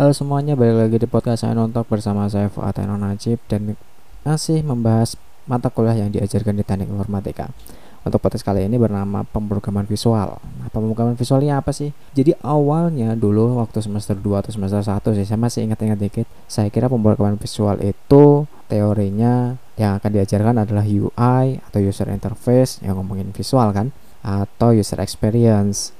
Halo semuanya, balik lagi di podcast saya nonton bersama saya Fuad Najib dan masih membahas mata kuliah yang diajarkan di teknik informatika. Untuk podcast kali ini bernama pemrograman visual. Nah, pemrograman visual ini apa sih? Jadi awalnya dulu waktu semester 2 atau semester 1 sih, saya masih ingat-ingat dikit. Saya kira pemrograman visual itu teorinya yang akan diajarkan adalah UI atau user interface yang ngomongin visual kan atau user experience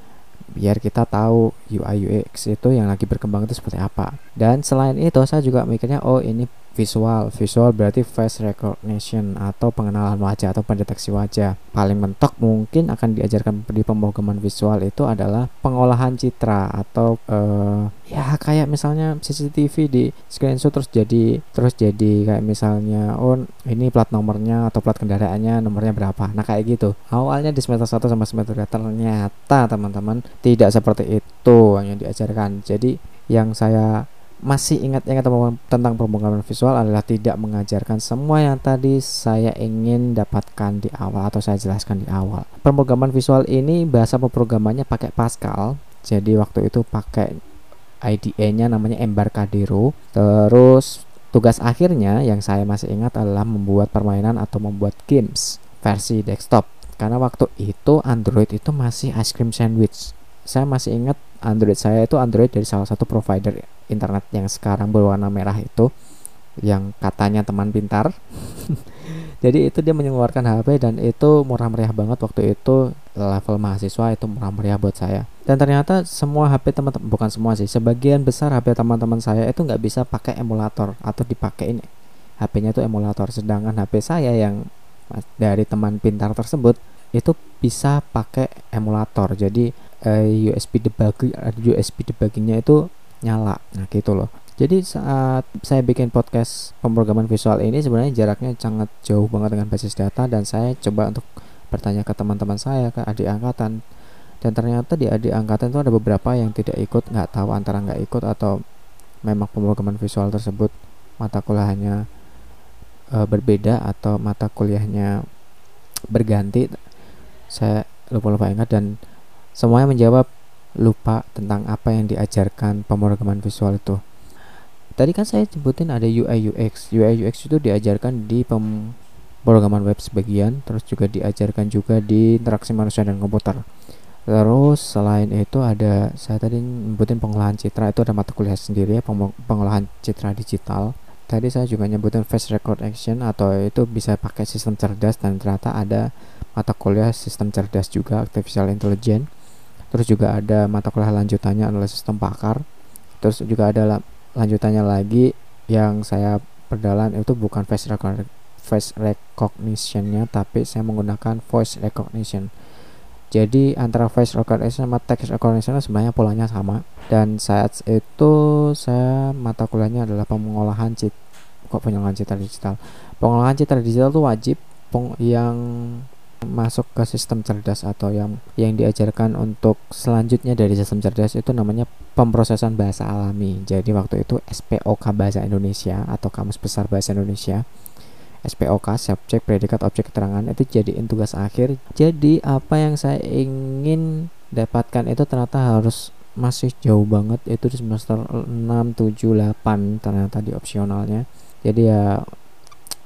biar kita tahu UI UX itu yang lagi berkembang itu seperti apa. Dan selain itu saya juga mikirnya oh ini visual. Visual berarti face recognition atau pengenalan wajah atau pendeteksi wajah. Paling mentok mungkin akan diajarkan di pemrograman visual itu adalah pengolahan citra atau uh, ya kayak misalnya CCTV di screenshot terus jadi terus jadi kayak misalnya oh ini plat nomornya atau plat kendaraannya nomornya berapa. Nah kayak gitu. Awalnya di semester 1 sampai semester 3 ternyata teman-teman tidak seperti itu yang diajarkan. Jadi yang saya masih ingat-ingat tentang pemrograman visual adalah tidak mengajarkan semua yang tadi saya ingin dapatkan di awal atau saya jelaskan di awal. Pemrograman visual ini bahasa pemrogramannya pakai Pascal. Jadi waktu itu pakai IDE-nya namanya Embarcadero. Terus tugas akhirnya yang saya masih ingat adalah membuat permainan atau membuat games versi desktop. Karena waktu itu Android itu masih ice cream sandwich. Saya masih ingat Android saya itu Android dari salah satu provider internet yang sekarang berwarna merah itu yang katanya teman pintar. Jadi itu dia mengeluarkan HP dan itu murah meriah banget waktu itu level mahasiswa itu murah meriah buat saya. Dan ternyata semua HP teman-teman bukan semua sih sebagian besar HP teman-teman saya itu nggak bisa pakai emulator atau dipakai ini HP-nya itu emulator sedangkan HP saya yang dari teman pintar tersebut itu bisa pakai emulator. Jadi eh, USB debug USB debuggingnya itu nyala. Nah gitu loh. Jadi saat saya bikin podcast pemrograman visual ini sebenarnya jaraknya sangat jauh banget dengan basis data dan saya coba untuk bertanya ke teman-teman saya ke adik angkatan. Dan ternyata di adik angkatan itu ada beberapa yang tidak ikut nggak tahu antara nggak ikut atau memang pemrograman visual tersebut mata kuliahnya e, berbeda atau mata kuliahnya berganti. Saya lupa lupa ingat dan semuanya menjawab lupa tentang apa yang diajarkan pemrograman visual itu. Tadi kan saya sebutin ada UI UX. UI UX itu diajarkan di pemrograman web sebagian, terus juga diajarkan juga di interaksi manusia dan komputer. Terus selain itu ada saya tadi nyebutin pengolahan citra itu ada mata kuliah sendiri ya pengolahan citra digital. Tadi saya juga nyebutin face recognition atau itu bisa pakai sistem cerdas dan ternyata ada mata kuliah sistem cerdas juga artificial intelligence terus juga ada mata kuliah lanjutannya adalah sistem pakar. Terus juga ada lanjutannya lagi yang saya perdalan itu bukan face recognition face recognitionnya tapi saya menggunakan voice recognition. Jadi antara face recognition sama text recognition sebenarnya polanya sama. Dan saat itu saya mata kuliahnya adalah pengolahan cit kok pengolahan citra digital? Pengolahan citra digital itu wajib yang masuk ke sistem cerdas atau yang yang diajarkan untuk selanjutnya dari sistem cerdas itu namanya pemrosesan bahasa alami. Jadi waktu itu SPOK bahasa Indonesia atau Kamus Besar Bahasa Indonesia. SPOK subjek predikat objek keterangan itu jadiin tugas akhir. Jadi apa yang saya ingin dapatkan itu ternyata harus masih jauh banget itu di semester 6 7 8 ternyata di opsionalnya. Jadi ya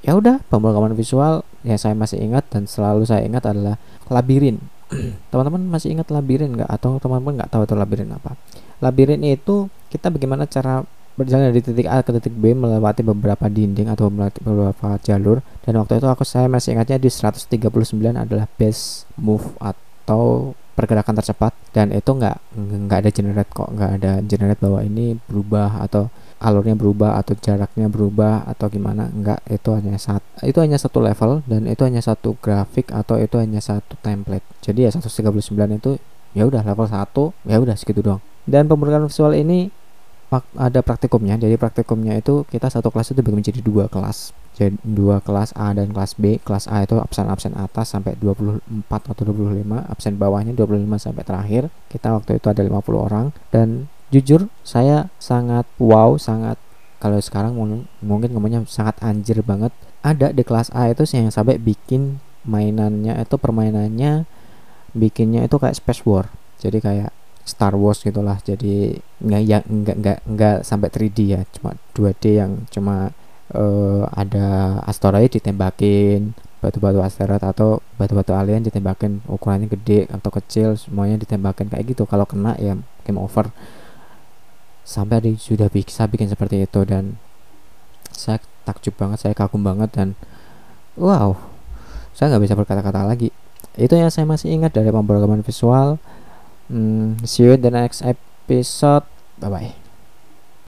ya udah pemrograman visual yang saya masih ingat dan selalu saya ingat adalah labirin. Teman-teman masih ingat labirin nggak? Atau teman-teman nggak tahu itu labirin apa? Labirin itu kita bagaimana cara berjalan dari titik A ke titik B melewati beberapa dinding atau melewati beberapa jalur. Dan waktu itu aku saya masih ingatnya di 139 adalah best move atau pergerakan tercepat. Dan itu nggak nggak ada generate kok. Nggak ada generate bahwa ini berubah atau alurnya berubah atau jaraknya berubah atau gimana enggak itu hanya satu itu hanya satu level dan itu hanya satu grafik atau itu hanya satu template. Jadi ya 139 itu ya udah level 1 ya udah segitu doang. Dan pemrograman visual ini ada praktikumnya. Jadi praktikumnya itu kita satu kelas itu dibagi menjadi dua kelas. Jadi dua kelas A dan kelas B kelas A itu absen-absen atas sampai 24 atau 25 absen bawahnya 25 sampai terakhir. Kita waktu itu ada 50 orang dan jujur saya sangat wow sangat kalau sekarang mungkin ngomongnya sangat anjir banget. Ada di kelas A itu sih yang sampai bikin mainannya itu permainannya bikinnya itu kayak space war. Jadi kayak Star Wars gitulah. Jadi nggak ya nggak nggak nggak sampai 3D ya. Cuma 2D yang cuma uh, ada asteroid ditembakin batu-batu asteroid atau batu-batu alien ditembakin. Ukurannya gede atau kecil semuanya ditembakin kayak gitu. Kalau kena ya game over sampai ada sudah bisa bikin seperti itu dan saya takjub banget saya kagum banget dan wow saya nggak bisa berkata-kata lagi. Itu yang saya masih ingat dari pemrograman visual. Hmm, see you in the next episode. Bye bye